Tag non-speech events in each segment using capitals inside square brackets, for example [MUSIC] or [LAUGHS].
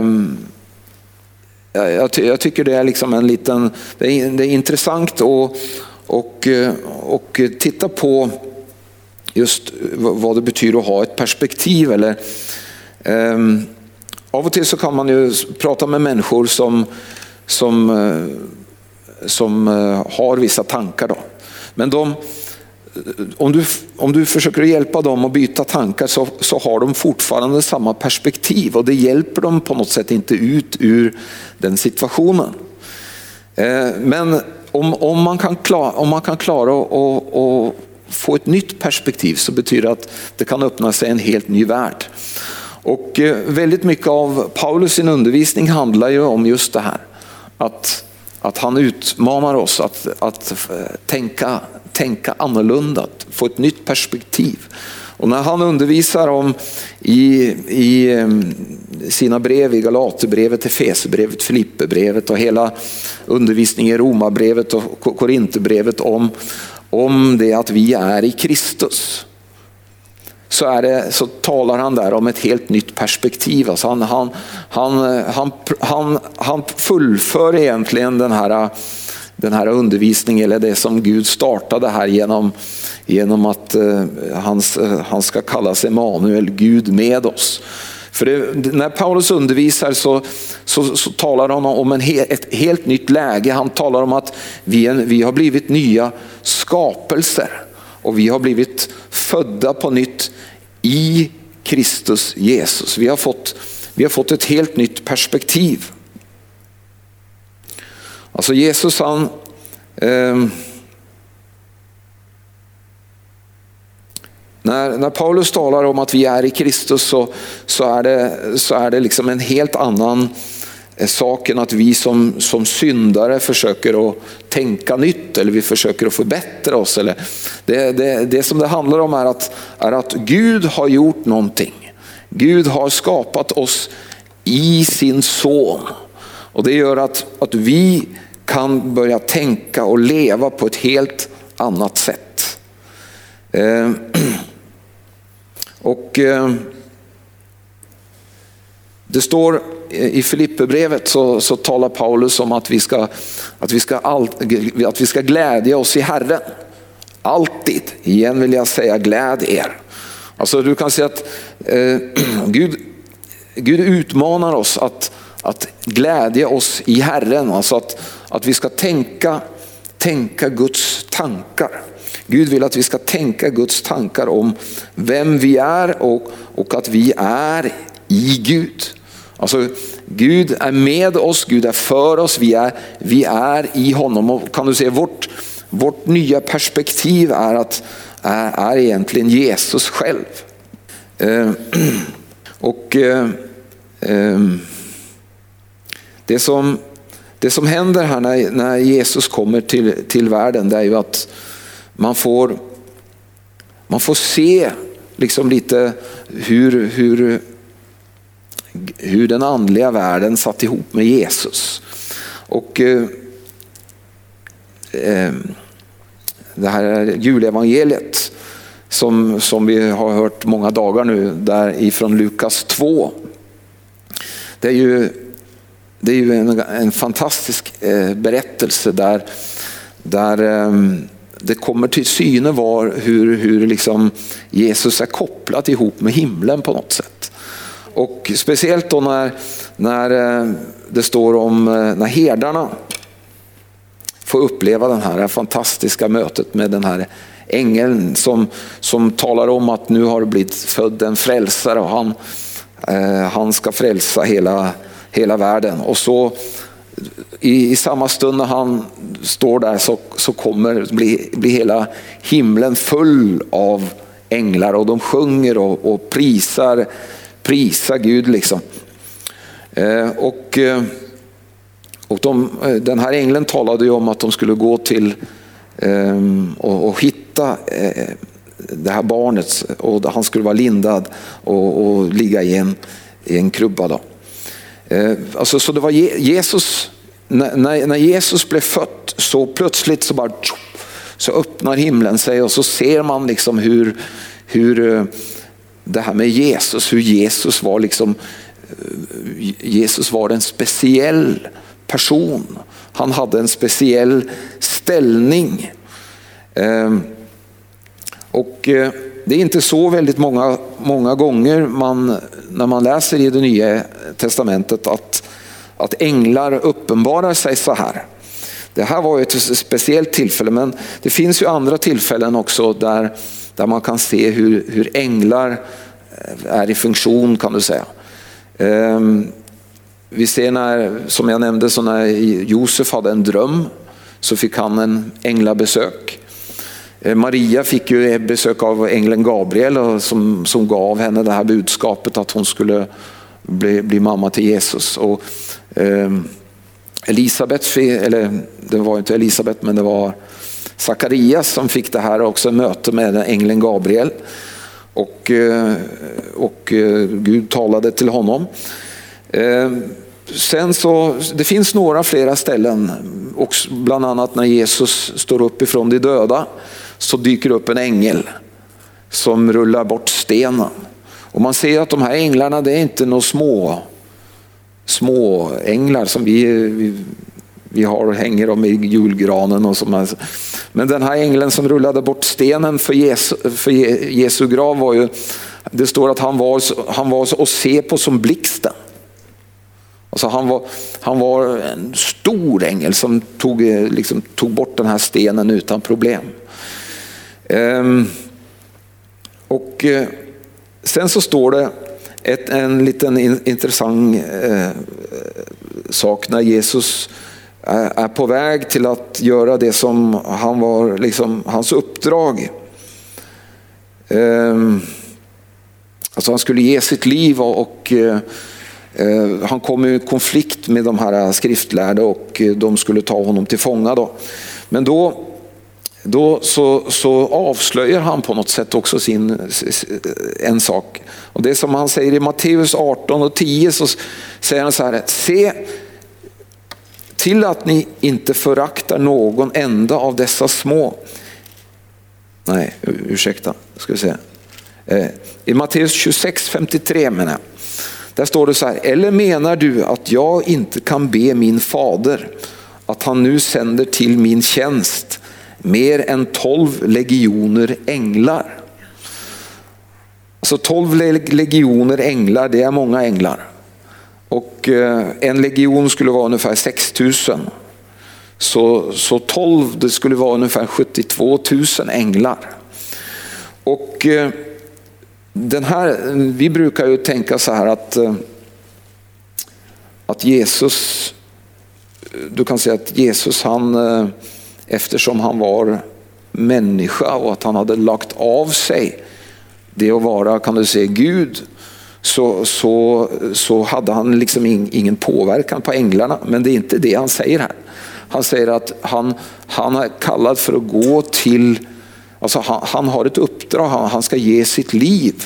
Ehm, jag, jag, tycker det är liksom en liten, det är, det är intressant att och, eh, och titta på just vad det betyder att ha ett perspektiv. Eller, um, av och till så kan man ju prata med människor som, som, eh, som eh, har vissa tankar. Då. Men de, om, du, om du försöker hjälpa dem att byta tankar så, så har de fortfarande samma perspektiv och det hjälper dem på något sätt inte ut ur den situationen. Eh, men om, om, man kan klara, om man kan klara att få ett nytt perspektiv så betyder det att det kan öppna sig en helt ny värld. Och eh, väldigt mycket av Paulus sin undervisning handlar ju om just det här. Att, att han utmanar oss att, att eh, tänka, tänka annorlunda, få ett nytt perspektiv. Och när han undervisar om i, i sina brev, i Galaterbrevet, Efesierbrevet, Filipperbrevet och hela undervisningen i Romarbrevet och Korinthierbrevet om, om det att vi är i Kristus så, är det, så talar han där om ett helt nytt perspektiv. Alltså han, han, han, han, han, han fullför egentligen den här, den här undervisningen, eller det som Gud startade här genom, genom att eh, han, eh, han ska kallas Emanuel, Gud med oss. För det, när Paulus undervisar så, så, så talar han om en he, ett helt nytt läge. Han talar om att vi, en, vi har blivit nya skapelser och vi har blivit födda på nytt i Kristus Jesus. Vi har fått, vi har fått ett helt nytt perspektiv. Alltså Jesus han eh, När, när Paulus talar om att vi är i Kristus så, så, är, det, så är det liksom en helt annan eh, sak än att vi som, som syndare försöker att tänka nytt eller vi försöker att förbättra oss. Eller det, det, det som det handlar om är att, är att Gud har gjort någonting. Gud har skapat oss i sin son. Och det gör att, att vi kan börja tänka och leva på ett helt annat sätt. Eh, [CLEARS THROAT] Och eh, det står i Filipperbrevet så, så talar Paulus om att vi, ska, att, vi ska all, att vi ska glädja oss i Herren. Alltid, igen vill jag säga gläd er. Alltså du kan säga att eh, [CLEARS THROAT] Gud, Gud utmanar oss att, att glädja oss i Herren. Alltså att, att vi ska tänka, tänka Guds tankar. Gud vill att vi ska tänka Guds tankar om vem vi är och, och att vi är i Gud. Alltså Gud är med oss, Gud är för oss, vi är, vi är i honom. Och kan du se vårt, vårt nya perspektiv är, att, är, är egentligen Jesus själv. Eh, [CLEARS THROAT] och eh, eh, det, som, det som händer här när, när Jesus kommer till, till världen det är ju att man får, man får se liksom lite hur, hur, hur den andliga världen satt ihop med Jesus. Och eh, eh det här julevangeliet som, som vi har hört många dagar nu, där ifrån Lukas 2. Det är ju, det är ju en, en fantastisk eh, berättelse där, där eh, det kommer till syne var hur, hur liksom Jesus är kopplat ihop med himlen på något sätt. Och speciellt då när, när eh, det står om eh, när herdarna får uppleva det här fantastiska mötet med den här ängeln som, som talar om att nu har det blivit född en frälsare och han, eh, han ska frälsa hela, hela världen. Och så i, i samma stund när han står där så, så kommer bli, bli hela himlen full av änglar och de sjunger och, och prisar, prisar Gud. liksom. Eh, och eh, och de, eh, den här ängeln talade ju om att de skulle gå till eh, och, och, hitta eh, det här barnet och han skulle vara lindad och, och ligga i en, i en krubba. Då. Eh, alltså, så det var Jesus, när, när Jesus blev född så plötsligt så bara så öppnar himlen sig och så ser man liksom hur, hur eh, det här med Jesus, hur Jesus var liksom eh, Jesus var en speciell person. Han hade en speciell ställning. Och det är inte så väldigt många, många gånger man, när man läser i det nya testamentet att, att änglar uppenbarar sig så här. Det här var ett speciellt tillfälle men det finns ju andra tillfällen också där, där man kan se hur, hur änglar eh, är i funktion kan du säga. Ehm, vi ser när, som jag nämnde, så när Josef hade en dröm så fick han en änglabesök. Eh, Maria fick ju eh, besök av ängeln Gabriel som, som gav henne det här budskapet att hon skulle bli, bli mamma till Jesus. Och, eh, Elisabet, eller det var inte Elisabet men det var Sakarias som fick det här också, möte med ängeln Gabriel. Och, eh, och Gud talade till honom. Ehm, sen så, det finns några flera ställen, bland annat när Jesus står upp ifrån de döda så dyker upp en ängel som rullar bort stenen. Och man ser att de här änglarna det är inte några små, små änglar som vi, vi, vi har hänger dem i julgranen. Och så. Men den här ängeln som rullade bort stenen för Jesu, för Jesu grav var ju, det står att han var, han var att se på som blixten. Alltså han, var, han var en stor ängel som tog, liksom, tog bort den här stenen utan problem. Ehm, och eh, sen så står det ett, en liten intressant eh, sak när Jesus eh, är på väg till att göra det som han var, liksom, hans uppdrag. Ehm, alltså han skulle ge sitt liv och, och eh, eh, han kom i konflikt med de här skriftlärda och de skulle ta honom till fånga. Då. Men då då så, så avslöjar han på något sätt också sin, eh, en sak. Och det som han säger i Matteus 18 och 10 så säger han så här, se till att ni inte föraktar någon enda av dessa små. Nej, ursäkta, ska vi se. Eh, I Matteus 26, 53 menar jag. Där står det så här, eller menar du att jag inte kan be min fader att han nu sänder till min tjänst mer än tolv legioner änglar. Alltså tolv legioner änglar, det är många änglar. Och eh, en legion skulle vara ungefär 6000. Så, så 12 det skulle vara ungefär 72 000 änglar. Och eh, den här, vi brukar ju tänka så här att, eh, att Jesus, du kan säga att Jesus han eftersom han var människa och att han hade lagt av sig det att vara, kan du säga, Gud, så, så, så hade han liksom ingen påverkan på änglarna. Men det är inte det han säger här. Han säger att han, han är kallad för att gå till, alltså han, han har ett uppdrag, han, han ska ge sitt liv.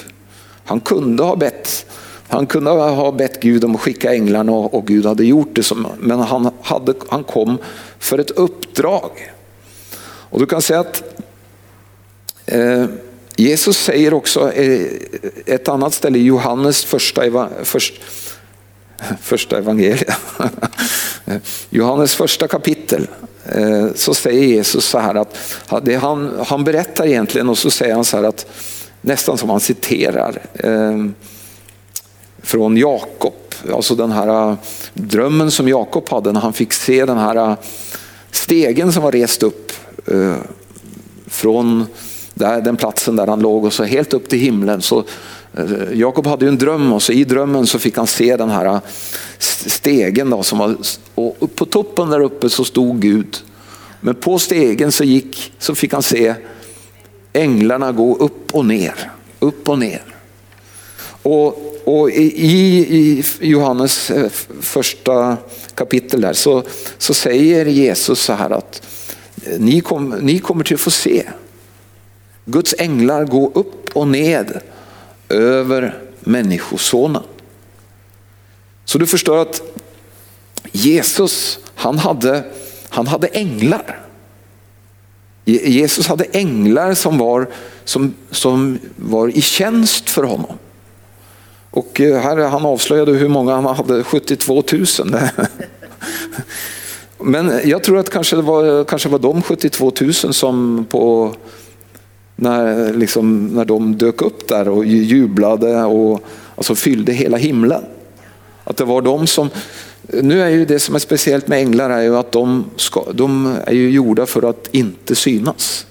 Han kunde ha bett han kunde ha bett Gud om att skicka änglarna och, och Gud hade gjort det, men han, hade, han kom för ett uppdrag. Och du kan säga att eh, Jesus säger också eh, ett annat ställe i Johannes första, eva, först, [LAUGHS] första evangeliet, [LAUGHS] Johannes första kapitel, eh, så säger Jesus så här att det han, han berättar egentligen och så säger han så här att nästan som han citerar eh, från Jakob, alltså den här eh, drömmen som Jakob hade när han fick se den här eh, stegen som var rest upp. Eh, från där, den platsen där han låg och så helt upp till himlen. Så, eh, Jakob hade ju en dröm och så i drömmen så fick han se den här eh, stegen. Då, som var, och på toppen där uppe så stod Gud. Men på stegen så, gick, så fick han se änglarna gå upp och ner. Upp och ner. Och, och i, i, Johannes första kapitel där så, så säger Jesus så här att ni, kom, ni kommer till att få se Guds änglar gå upp och ned över människosonen. Så du förstår att Jesus, han hade, han hade änglar. Jesus hade änglar som var, som, som var i tjänst för honom. Och eh, här han avslöjade hur många han hade, 72 000. [LAUGHS] Men jag tror att kanske det var, kanske var de 72 000 som på, när, liksom, när de dök upp där och jublade och alltså fyllde hela himlen. Att det var de som, nu är ju det som är speciellt med änglar är ju att de, ska, de är ju gjorda för att inte synas.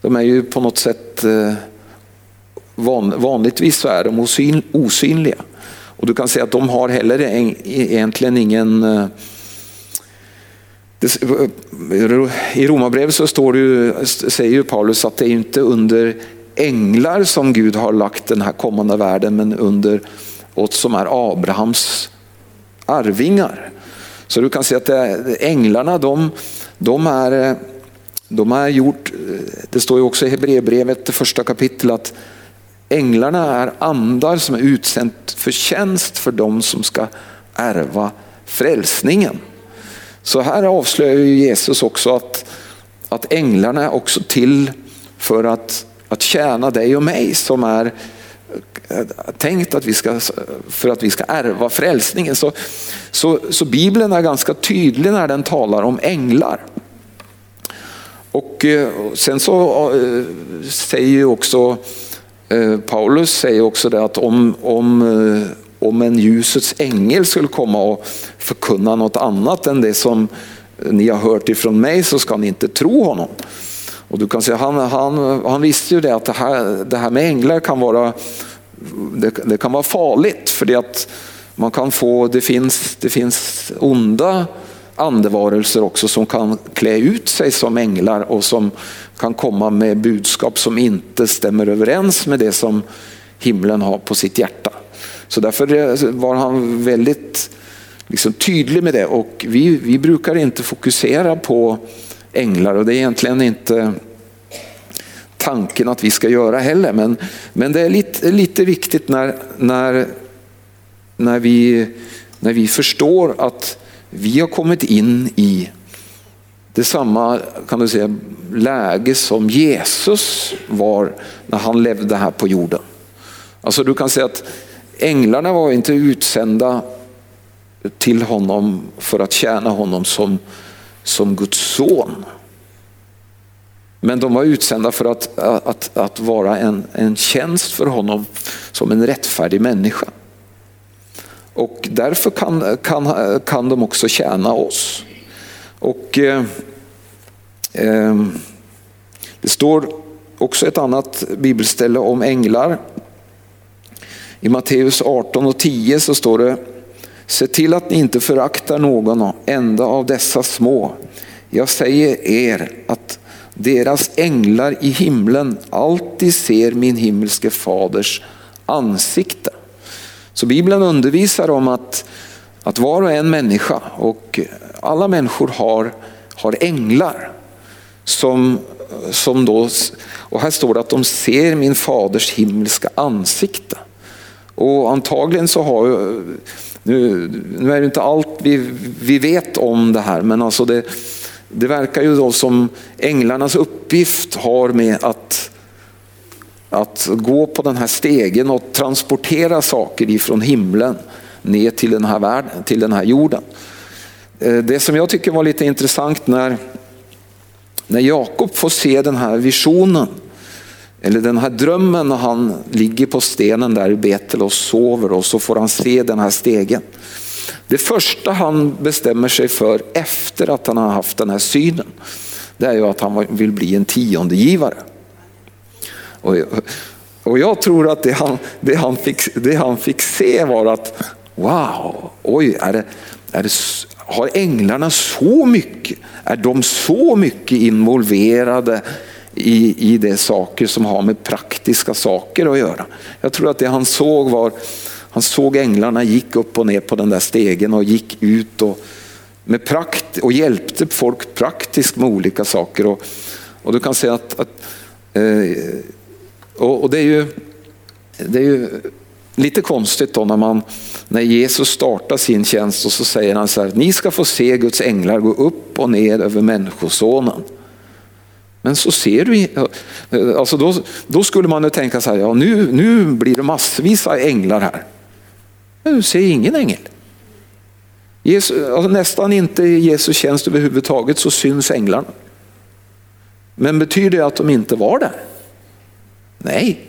De är ju på något sätt, eh, van, vanligtvis så är de osynliga. Och du kan säga att de har heller egentligen ingen eh, i Romarbrevet så står det ju, säger ju Paulus att det är inte under änglar som Gud har lagt den här kommande världen men under oss som är Abrahams arvingar. Så du kan se att det, änglarna de, de, är, de är gjort, det står ju också i Hebreerbrevet det första kapitlet att änglarna är andar som är utsänt för tjänst för dem som ska ärva frälsningen. Så här avslöjar Jesus också att, att änglarna är också till för att, att tjäna dig och mig som är eh, tänkt att vi ska, för att vi ska ärva frälsningen. Så, så, så Bibeln är ganska tydlig när den talar om änglar. Och eh, sen så eh, säger ju också Paulus säger också det att om, om om en ljusets ängel skulle komma och förkunna något annat än det som ni har hört ifrån mig så ska ni inte tro honom. Och du kan säga, han, han, han visste ju det att det här, det här med änglar kan vara, det, det kan vara farligt för det att man kan få, det finns, det finns onda andevarelser också som kan klä ut sig som änglar och som kan komma med budskap som inte stämmer överens med det som himlen har på sitt hjärta. Så därför eh, var han väldigt liksom, tydlig med det och vi, vi brukar inte fokusera på änglar och det är egentligen inte tanken att vi ska göra heller. Men, men det är lite, lite viktigt när, när, när, vi, när vi förstår att vi har kommit in i det samma kan du säga, läge som Jesus var när han levde här på jorden. Alltså du kan säga att Änglarna var inte utsända till honom för att tjäna honom som, som Guds son. Men de var utsända för att, att, att vara en, en tjänst för honom som en rättfärdig människa. Och därför kan, kan, kan de också tjäna oss. Och eh, eh, Det står också ett annat bibelställe om änglar i Matteus 18 och 10 så står det Se till att ni inte föraktar någon enda av dessa små. Jag säger er att deras änglar i himlen alltid ser min himmelske faders ansikte. Så Bibeln undervisar om att, att var och en människa och alla människor har, har änglar som, som då, och här står det att de ser min faders himmelska ansikte. Och antagligen så har, eh, nu, nu är det inte allt vi, vi vet om det här, men alltså det, det verkar ju då som änglarnas uppgift har med att, att gå på den här stegen och transportera saker ifrån himlen ner till den här världen, till den här jorden. Eh, det som jag tycker var lite intressant när, när Jakob får se den här visionen eller den här drömmen när han ligger på stenen där i Betel och sover och så får han se den här stegen. Det första han bestämmer sig för efter att han har haft den här synen, det är ju att han vill bli en tiondegivare. Och, och jag tror att det han, det, han fick, det han fick se var att wow, oj, är det, är det, har änglarna så mycket, är de så mycket involverade i, i det saker som har med praktiska saker att göra. Jag tror att det han såg var, han såg änglarna gick upp och ner på den där stegen och gick ut och, med prakt, och hjälpte folk praktiskt med olika saker. Och, och du kan säga att, att eh, och, och, det är ju, det är ju lite konstigt då när, man, när Jesus startar sin tjänst och så säger han så här, ni ska få se Guds änglar gå upp och ner över människosonen. Men så ser du, eh, alltså då, då skulle man ju tänka så här, ja nu, nu blir det massvis av änglar här. Men Du ser ingen ängel. Jesus, alltså nästan inte i Jesu tjänst överhuvudtaget så syns änglarna. Men betyder det att de inte var där? Nej,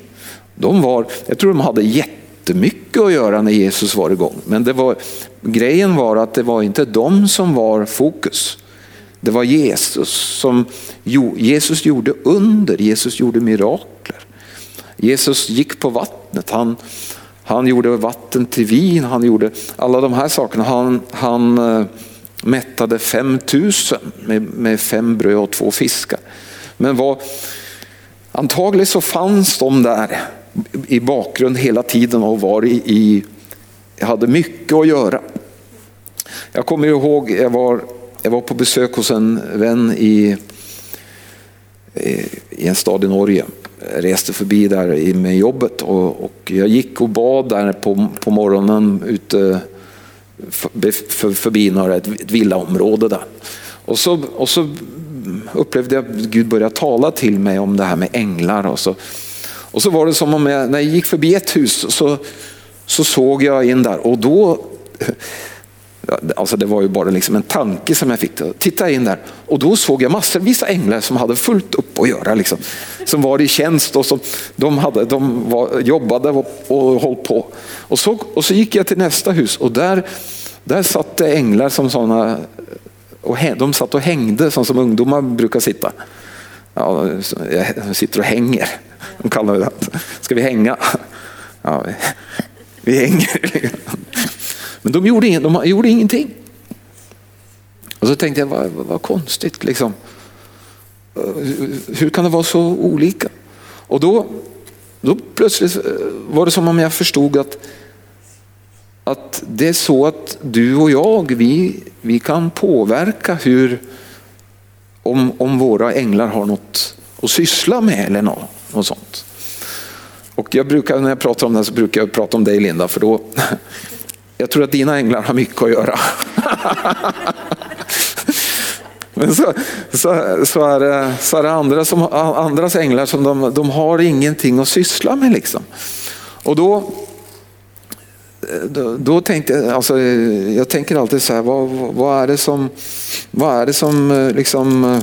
de var, jag tror de hade jättemycket att göra när Jesus var igång. Men det var, grejen var att det var inte de som var fokus. Det var Jesus som Jesus gjorde under, Jesus gjorde mirakler. Jesus gick på vattnet, han, han gjorde vatten till vin, han gjorde alla de här sakerna. Han, han eh, mättade 5000 med, med fem bröd och två fiskar. Men vad, antagligen så fanns de där i bakgrund hela tiden och var i, i hade mycket att göra. Jag kommer ihåg, jag var, jag var på besök hos en vän i, i en stad i Norge. Jag reste förbi där med jobbet och, och jag gick och bad där på, på morgonen ute för, för, förbi några, ett, ett villaområde där. Och så, och så upplevde jag att Gud började tala till mig om det här med änglar. Och så, och så var det som om jag, när jag gick förbi ett hus så, så såg jag in där och då Alltså det var ju bara liksom en tanke som jag fick. Titta in där och då såg jag massor av änglar som hade fullt upp att göra. Liksom. Som var i tjänst och som de, hade, de var, jobbade och, och höll på. Och så, och så gick jag till nästa hus och där, där satt det änglar som sådana och de satt och hängde som, som ungdomar brukar sitta. Ja, de sitter och hänger. De kallar det att, ska vi hänga? Ja, vi, vi hänger. Men de gjorde, de gjorde ingenting. Och så tänkte jag, vad, vad, vad konstigt liksom. Hur kan det vara så olika? Och då, då plötsligt eh, var det som om jag förstod att att det är så att du och jag, vi, vi kan påverka hur, om, om våra änglar har något att syssla med eller något, något sånt. Och jag brukar, när jag pratar om det här så brukar jag prata om dig Linda, för då, [LAUGHS] jag tror att dina änglar har mycket att göra. Men så, så, så, är det, så är det andra som, andras änglar som de, de har ingenting att syssla med. Liksom. Och då då, då tänkte jag, alltså, jag tänker alltid så här, vad, vad är det som, vad är det som liksom,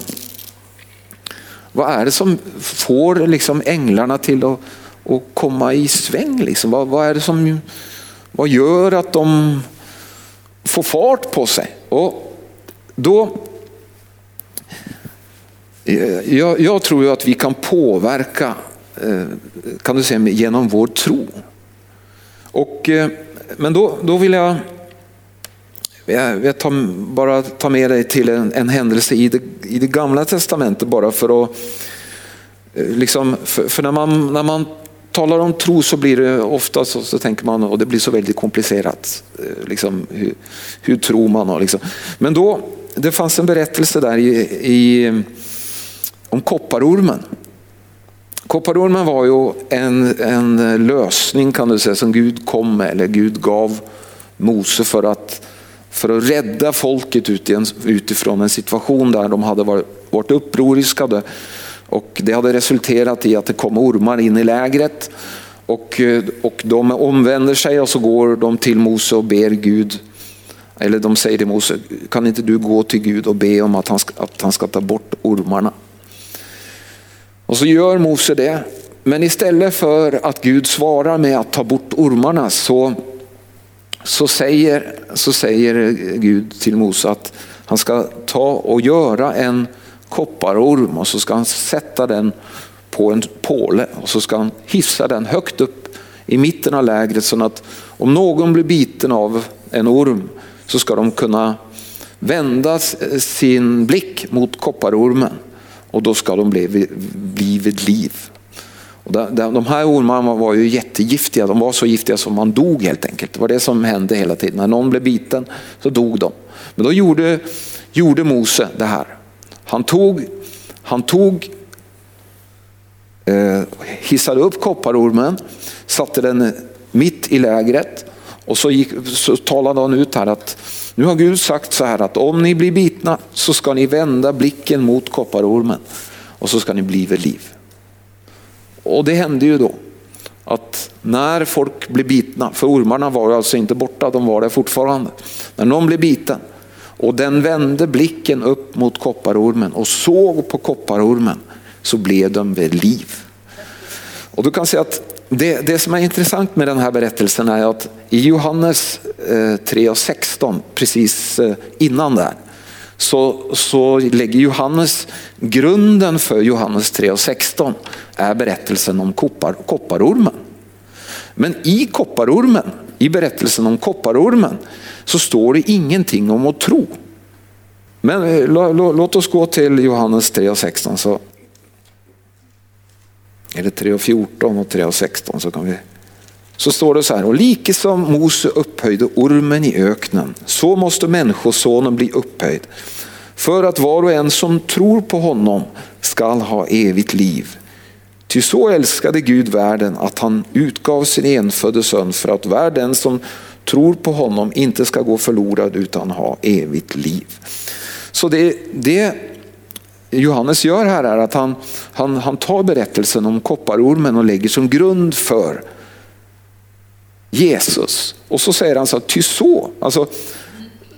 vad är det som får liksom änglarna till att, att komma i sväng? Liksom? Vad, vad är det som vad gör att de får fart på sig? Och då, eh, jag, jag tror ju att vi kan påverka eh, kan du säga, genom vår tro. Och eh, men då, då vill jag, jag, jag ta, bara ta med dig till en, en händelse i det, i det gamla testamentet bara för att liksom, för, för, när, man, när man talar om tro så blir det ofta så, så tänker man och det blir så väldigt komplicerat. Eh, liksom, hur, hur tror man? Och liksom. Men då, det fanns en berättelse där i, i om kopparormen. Kopparormen var ju en, en lösning kan du säga som Gud kom med, eller Gud gav Mose för att, för att rädda folket utifrån en situation där de hade varit, varit upproriska. Och det hade resulterat i att det kom ormar in i lägret. Och, eh, och de omvänder sig och så går de till Mose och ber Gud, eller de säger till Mose, kan inte du gå till Gud och be om att han ska, att han ska ta bort ormarna? Och så gör Mose det. Men istället för att Gud svarar med att ta bort ormarna så, så, säger, så säger Gud till Mose att han ska ta och göra en kopparorm och så ska han sätta den på en påle och så ska han hissa den högt upp i mitten av lägret så att om någon blir biten av en orm så ska de kunna vända sin blick mot kopparormen och då ska de bli, bli vid liv. Och de här ormarna var ju jättegiftiga, de var så giftiga som man dog helt enkelt. Det var det som hände hela tiden. När någon blev biten så dog de. Men då gjorde, gjorde Mose det här. Han tog, han tog eh, hissade upp kopparormen, satte den mitt i lägret och så, gick, så talade han ut här att nu har Gud sagt så här att om ni blir bitna så ska ni vända blicken mot kopparormen och så ska ni bli vid liv. Och det hände ju då. att när folk blev bitna, för ormarna var ju alltså inte borta, de var där fortfarande. När någon blev biten och den vände blicken upp mot kopparormen och såg på kopparormen så blev de vid liv. Och du kan se att det, det som är intressant med den här berättelsen är att i Johannes eh, 3 och 16, precis eh, innan där, så, så lägger Johannes grunden för Johannes 3 och 16 är berättelsen om koppar, kopparormen. Men i kopparormen, i berättelsen om kopparormen så står det ingenting om att tro. Men eh, låt oss gå till Johannes 3 och 16 så är det 3 och 14 och 3 och 16 så kan vi så står det så här, och like som Mose upphöjde ormen i öknen, så måste människosonen bli upphöjd. För att var och en som tror på honom skall ha evigt liv. Ty så älskade Gud världen att han utgav sin enfödde son för att världen som tror på honom inte ska gå förlorad utan ha evigt liv. Så det, det Johannes gör här är att han, han, han tar berättelsen om kopparormen och lägger som grund för Jesus. Och så säger han så ty så, alltså,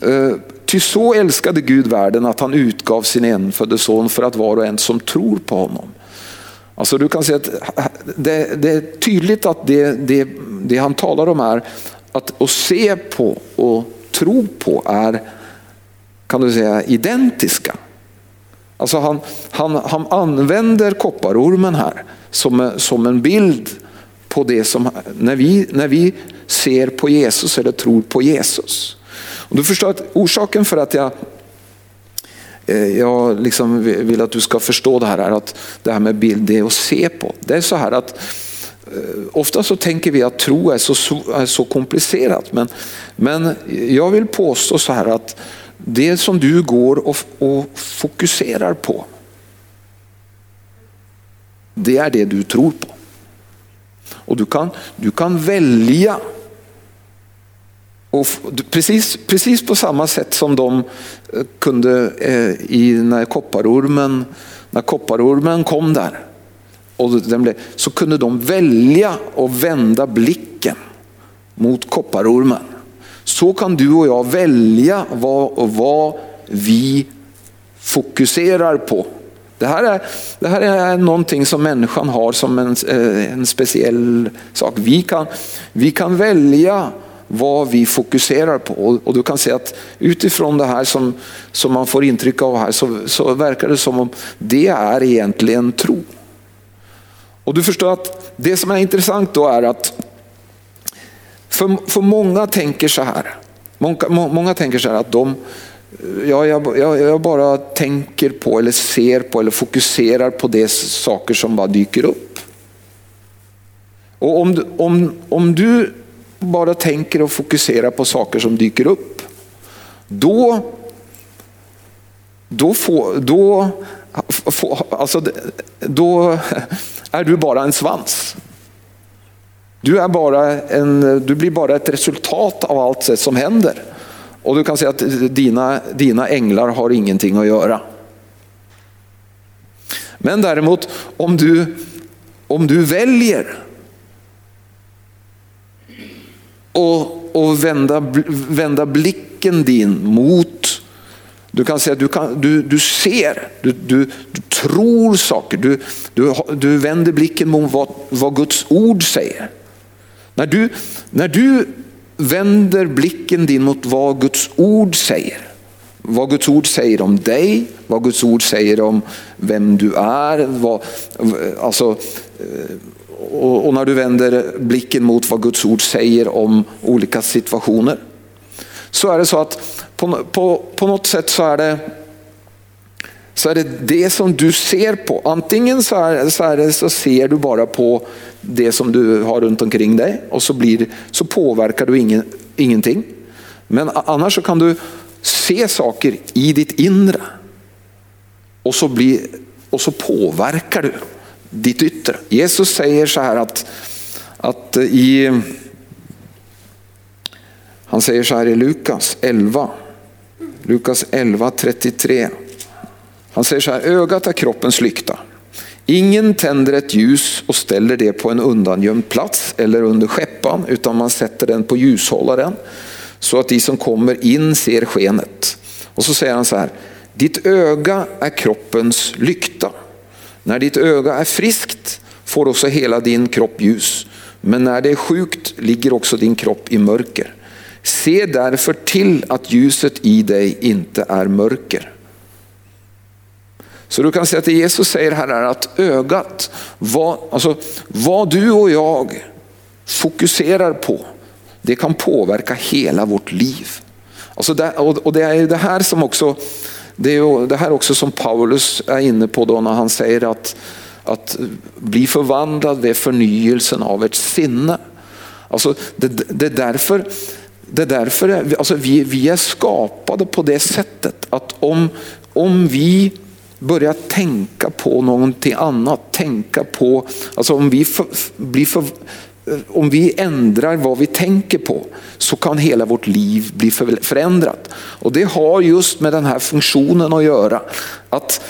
eh, ty så älskade Gud världen att han utgav sin enfödde son för att var och en som tror på honom. Alltså du kan se att det, det är tydligt att det, det, det han talar om är att, att se på och tro på är kan du säga identiska. Alltså han, han, han använder kopparormen här som, som en bild på det som, när vi, när vi ser på Jesus eller tror på Jesus. Och du förstår att orsaken för att jag Eh, jag liksom vill att du ska förstå det här att det här med bild det är att se på. Det är så här att eh, ofta så tänker vi att tro är så, är så komplicerat men, men jag vill påstå så här att det som du går och, och fokuserar på det är det du tror på. Och du kan, du kan välja. Och precis, precis på samma sätt som de eh, kunde eh, i när kopparormen, när kopparormen kom där. Och den blev, så kunde de välja och vända blicken mot kopparormen. Så kan du och jag välja vad, vad vi fokuserar på. Det här, är, det här är någonting som människan har som en, eh, en speciell sak. Vi kan, vi kan välja vad vi fokuserar på. Och du kan se att utifrån det här som, som man får intryck av här så, så verkar det som om det är egentligen tro. Och du förstår att det som är intressant då är att för, för många tänker så här. Många, många tänker så här att de, Ja, jag, jag, jag, bara tänker på eller ser på eller fokuserar på de saker som bara dyker upp. Och om, om, om du bara tänker och fokuserar på saker som dyker upp, då, då, får, då, får, alltså, då är du bara en svans. Du, är bara en, du blir bara ett resultat av allt som händer. Och du kan säga att dina, dina änglar har ingenting att göra. Men däremot om du, om du väljer och, och vända, vända blicken din mot du kan säga att du, kan, du, du ser, du, du, du tror saker, du, du, du vänder blicken mot vad, vad Guds ord säger. När du, när du vänder blicken din mot vad Guds ord säger. Vad Guds ord säger om dig, vad Guds ord säger om vem du är. Vad, alltså, eh, och, när du vänder blicken mot vad Guds ord säger om olika situationer. Så är det så att på, på, på något sätt så är det så är det det som du ser på. Antingen så, är, så, är det, så ser du bara på det som du har runt omkring dig och så, blir, så påverkar du ingen, ingenting. Men annars så kan du se saker i ditt inre och så, blir, och så påverkar du ditt yttre. Jesus säger så här att, att i, han säger så här i Lukas 11, Lukas 11, 33. Han säger så här, ögat är kroppens lykta. Ingen tänder ett ljus och ställer det på en undangömd plats eller under skeppan utan man sätter den på ljushållaren så att de som kommer in ser skenet. Och så säger han så här, ditt öga är kroppens lykta. När ditt öga är friskt får också hela din kropp ljus. Men när det är sjukt ligger också din kropp i mörker. Se därför till att ljuset i dig inte är mörker. Så du kan säga att det Jesus säger här är att ögat, vad, alltså, vad du och jag fokuserar på, det kan påverka hela vårt liv. Alltså det, och det är det här som också det är det här också som Paulus är inne på då när han säger att, att bli förvandlad vid förnyelsen av ett sinne. Alltså det, det är därför, det är därför alltså vi, vi är skapade på det sättet att om, om vi börjar tänka på någonting annat, tänka på, alltså om vi för, blir för, om vi ändrar vad vi tänker på så kan hela vårt liv bli förändrat. Och det har just med den här funktionen att göra. Att,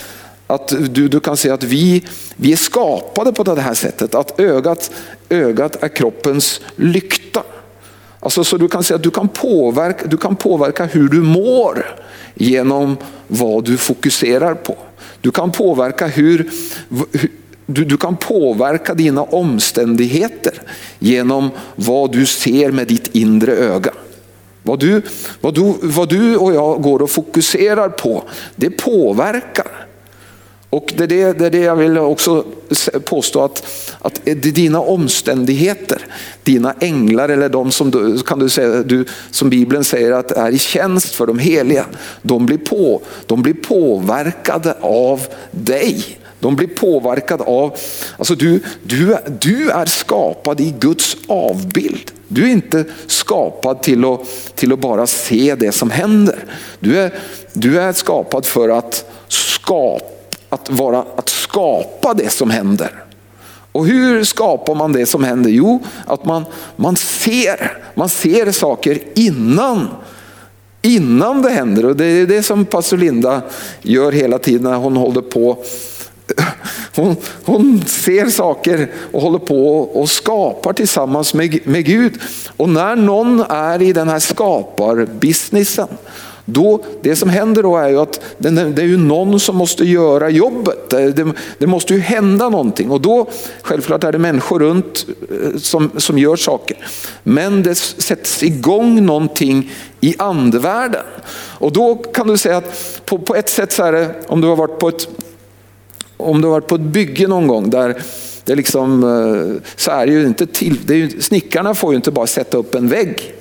att du, du kan se att vi, vi är skapade på det här sättet, att ögat, ögat är kroppens lykta. Alltså, så du kan säga att du kan, påverka, du kan påverka hur du mår genom vad du fokuserar på. Du kan påverka hur, du, du kan påverka dina omständigheter genom vad du ser med ditt inre öga. Vad du, vad, du, vad du och jag går och fokuserar på, det påverkar. Och det är det, det är det jag vill också påstå att, att det är dina omständigheter, dina änglar eller de som, du, kan du säga, du, som Bibeln säger att är i tjänst för de heliga, de blir, på, de blir påverkade av dig. De blir påverkade av, alltså du, du, du är skapad i Guds avbild. Du är inte skapad till att, till att bara se det som händer. Du är, du är skapad för att skapa, att, vara, att skapa det som händer. Och hur skapar man det som händer? Jo, att man, man, ser, man ser saker innan innan det händer. Och det är det som pastor Linda gör hela tiden när hon håller på hon, hon, ser saker och håller på och skapar tillsammans med, med Gud. Och när någon är i den här skaparbusinessen, då, det som händer då är ju att det, det är ju någon som måste göra jobbet. Det, det, måste ju hända någonting och då, självklart är det människor runt eh, som, som gör saker. Men det sätts igång någonting i andevärlden. Och då kan du säga att på, på ett sätt så är det, om du har varit på ett om du har varit på ett bygge någon gång där det liksom, eh, så är det ju inte till, det är ju, snickarna får ju inte bara sätta upp en vägg.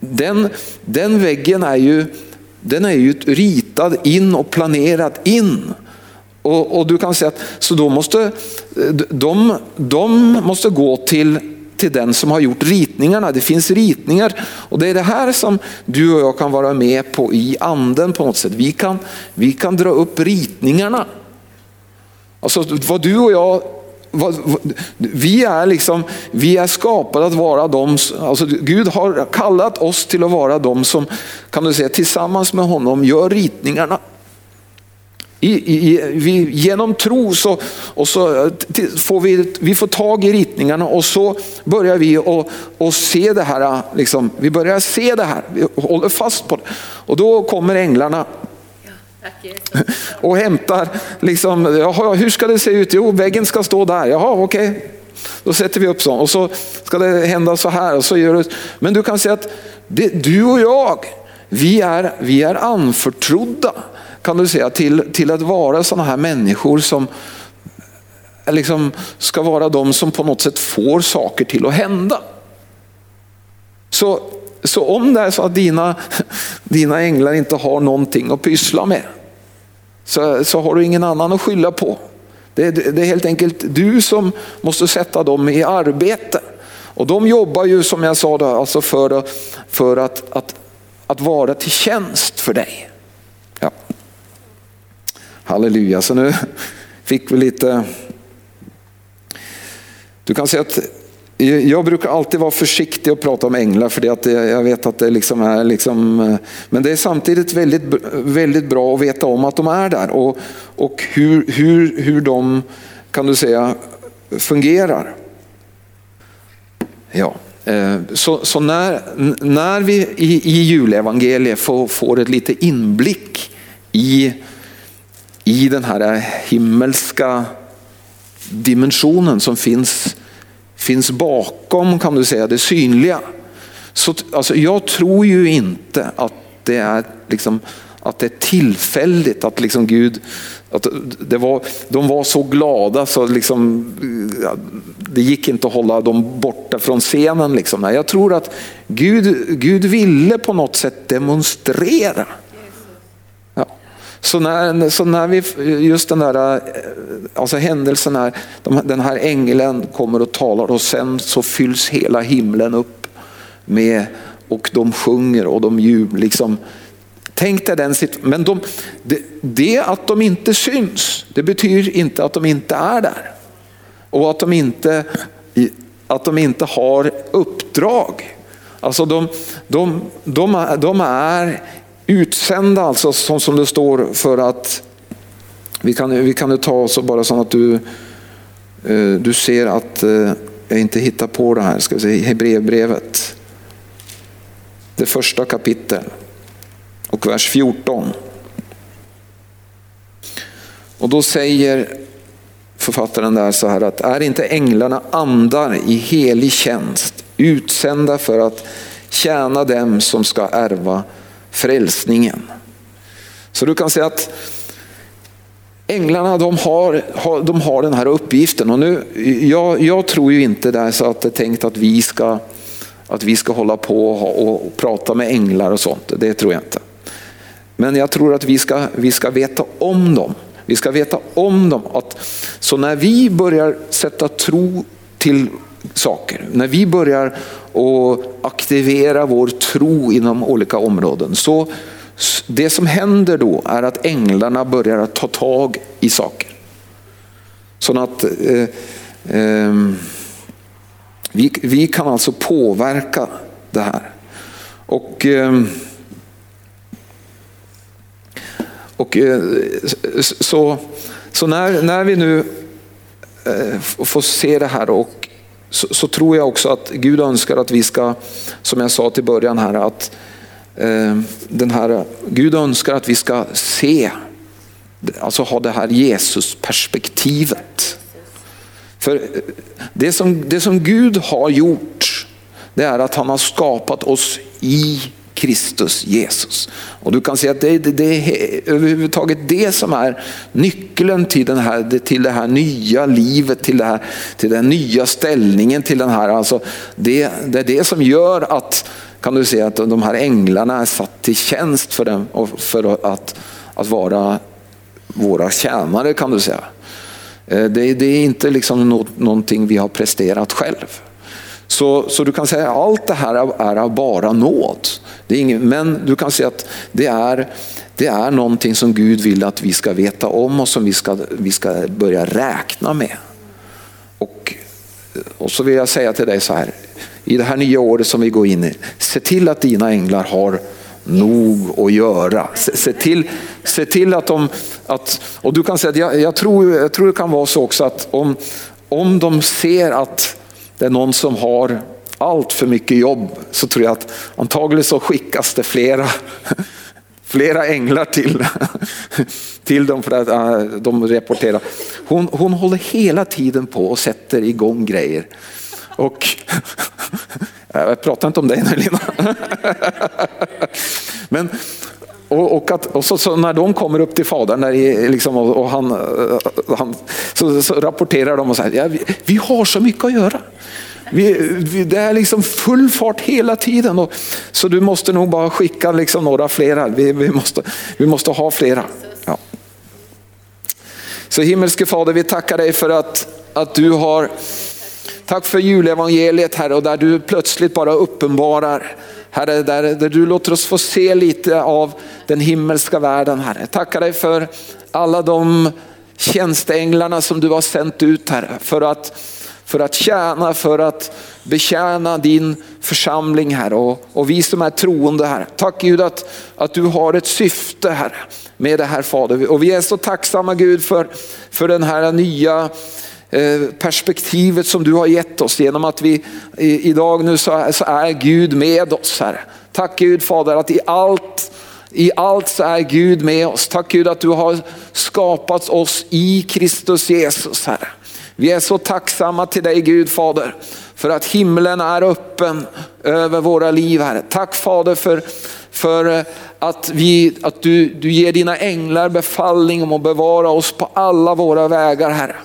Den, den väggen är ju, den är ju ritad in och planerad in. Och, och, du kan säga att så då måste, eh, de, de måste gå till, till den som har gjort ritningarna. Det finns ritningar och det är det här som du och jag kan vara med på i anden på något sätt. Vi kan, vi kan dra upp ritningarna. Alltså vad du och jag, vad, vad, vi, är liksom, vi är skapade att vara de, alltså Gud har kallat oss till att vara de som kan du säga, tillsammans med honom gör ritningarna. I, i, vi, genom tro så, och så får vi, vi får tag i ritningarna och så börjar vi och, och se det här. Liksom, vi börjar se det här, vi håller fast på det. Och då kommer änglarna [LAUGHS] och hämtar, liksom, jaha, hur ska det se ut? Jo, väggen ska stå där. Jaha, okej. Okay. Då sätter vi upp så och så ska det hända så här. Och så gör det. Men du kan säga att det, du och jag, vi är, vi är anförtrodda kan du säga till, till att vara sådana här människor som liksom ska vara de som på något sätt får saker till att hända. Så, så om det är så att dina, [LAUGHS] dina änglar inte har någonting att pyssla med, så, så har du ingen annan att skylla på. Det, det, det är helt enkelt du som måste sätta dem i arbete. Och de jobbar ju som jag sa då, alltså för, för att, att, att vara till tjänst för dig. Ja. Halleluja, så nu fick vi lite... Du kan säga att jag brukar alltid vara försiktig och prata om änglar för det att jag vet att det liksom är liksom, eh, men det är samtidigt väldigt, väldigt bra att veta om att de är där och, och hur, hur, hur de kan du säga fungerar. Ja. Eh, så, så, när, när vi i, i julevangeliet får, får ett lite inblick i, i den här himmelska dimensionen som finns finns bakom kan du säga det synliga. Så, alltså, jag tror ju inte att det är liksom att det är tillfälligt att liksom Gud, att det var, de var så glada så liksom, det gick inte att hålla dem borta från scenen. Liksom. Jag tror att Gud, Gud ville på något sätt demonstrera så när, så när vi, just den där eh, alltså händelsen här, den här ängeln kommer och talar och sen så fylls hela himlen upp med och de sjunger och de jublar. Liksom. Tänk dig den situationen. Men de, det, det att de inte syns, det betyder inte att de inte är där. Och att de inte, att de inte har uppdrag. Alltså de, de, de, de är Utsända alltså som, som det står för att vi kan, vi kan ta så bara så att du, eh, du ser att eh, jag inte hittar på det här. Ska vi se, Hebreerbrevet. Det första kapitel och vers 14. Och då säger författaren där så här att är inte änglarna andar i helig tjänst utsända för att tjäna dem som ska ärva frälsningen. Så du kan säga att änglarna de har, de har den här uppgiften. Och nu, jag, jag tror ju inte där så att det är tänkt att vi ska, att vi ska hålla på och, och prata med änglar och sånt. Det tror jag inte. Men jag tror att vi ska, vi ska veta om dem. Vi ska veta om dem. Att, så när vi börjar sätta tro till saker, när vi börjar och aktivera vår tro inom olika områden. Så det som händer då är att änglarna börjar att ta tag i saker. Så att eh, eh, vi, vi kan alltså påverka det här. Och, eh, och eh, så, så när, när vi nu eh, får se det här och så, så, tror jag också att Gud önskar att vi ska, som jag sa till början här, att eh, den här, Gud önskar att vi ska se, alltså ha det här Jesus-perspektivet. För eh, det som, det som Gud har gjort, det är att han har skapat oss i Kristus Jesus. Och du kan säga att det, är det är överhuvudtaget det som är nyckeln till, den här, till det här nya livet, till, det här, till den nya ställningen. Till den här, alltså det, det är det som gör att kan du säga att de här änglarna är satt till tjänst för, dem, för att, att vara våra tjänare kan du säga. Eh, det, det är inte liksom något, någonting vi har presterat själv. Så, så du kan säga att allt det här är av bara nåd. Det är ingen, men du kan säga att det är, det är någonting som Gud vill att vi ska veta om och som vi ska, vi ska börja räkna med. Och, och så vill jag säga till dig så här, i det här nya året som vi går in i, se till att dina änglar har nog att göra. Se, se, till, se till att de, att, och du kan säga att jag, jag, tror, jag tror det kan vara så också att om, om de ser att det är någon som har allt för mycket jobb så tror jag att antagligen så skickas det flera, [LAUGHS] flera änglar till, [LAUGHS] till dem för att äh, de rapporterar. Hon, hon håller hela tiden på och sätter igång grejer. Och [LAUGHS] jag pratar inte om dig nu Lina. Men, och, och, att, och så, så, när de kommer upp till fadern där, liksom, och, och han, eh, han så, så, rapporterar de och säger ja, vi, vi har så mycket att göra. Vi, vi, det är liksom full fart hela tiden. Och, så du måste nog bara skicka liksom några flera. Vi, vi, måste, vi måste ha flera. Ja. Så himmelske Fader, vi tackar dig för att, att du har, tack för julevangeliet här och där du plötsligt bara uppenbarar Herre, där, där du låter oss få se lite av den himmelska världen Herre. Tackar dig för alla de tjänsteänglarna som du har sänt ut Herre för att för att tjäna, för att betjäna din församling här och, och vi som är troende här. Tack Gud att, att du har ett syfte här med det här Fader. Och vi är så tacksamma Gud för, för den här nya Eh, perspektivet som du har gett oss genom att vi idag nu så är, Gud med oss här. Tack Gud Fader att i allt i allt så är Gud med oss. Tack Gud att du har skapat oss i Kristus Jesus Herre. Vi är så tacksamma till dig Gud Fader för att himlen är öppen över våra liv Herre. Tack Fader för, för eh, att, vi, att du, du ger dina änglar befallning om att bevara oss på alla våra vägar Herre.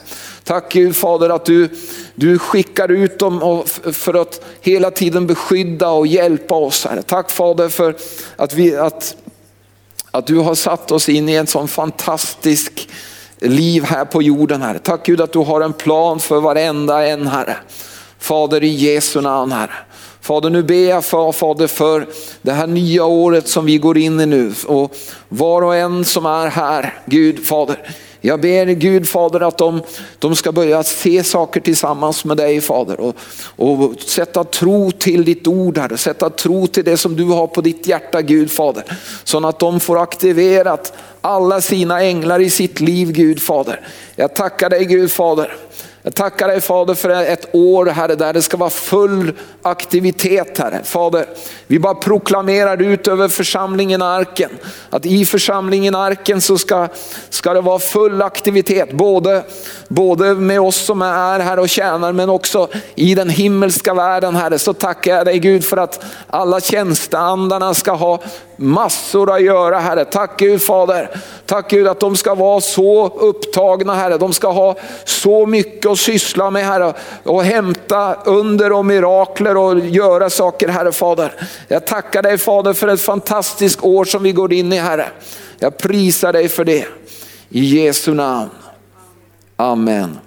Tack Gud Fader att du, du skickar ut dem för att hela tiden beskydda och hjälpa oss. Herre. Tack Fader för att, vi, att, att du har satt oss in i en sån fantastisk liv här på jorden Herre. Tack Gud att du har en plan för varenda en Herre. Fader i Jesu namn Herre. Fader nu ber jag för, Fader för det här nya året som vi går in i nu och var och en som är här, Gud Fader. Jag ber Gud Fader att de, de ska börja se saker tillsammans med dig Fader och, och sätta tro till ditt ord Herre, sätta tro till det som du har på ditt hjärta Gud Fader. Så att de får aktiverat alla sina änglar i sitt liv Gud Fader. Jag tackar dig Gud Fader jag tackar dig Fader för ett år Herre där det ska vara full aktivitet Herre. Fader, vi bara proklamerar ut över församlingen Arken att i församlingen Arken så ska, ska det vara full aktivitet. Både, både med oss som är här och tjänar men också i den himmelska världen Herre. Så tackar jag dig Gud för att alla tjänsteandarna ska ha massor att göra Herre. Tack Gud Fader. Tack Gud att de ska vara så upptagna Herre. De ska ha så mycket att syssla med Herre. Och hämta under och mirakler och göra saker Herre Fader. Jag tackar dig Fader för ett fantastiskt år som vi går in i Herre. Jag prisar dig för det. I Jesu namn. Amen.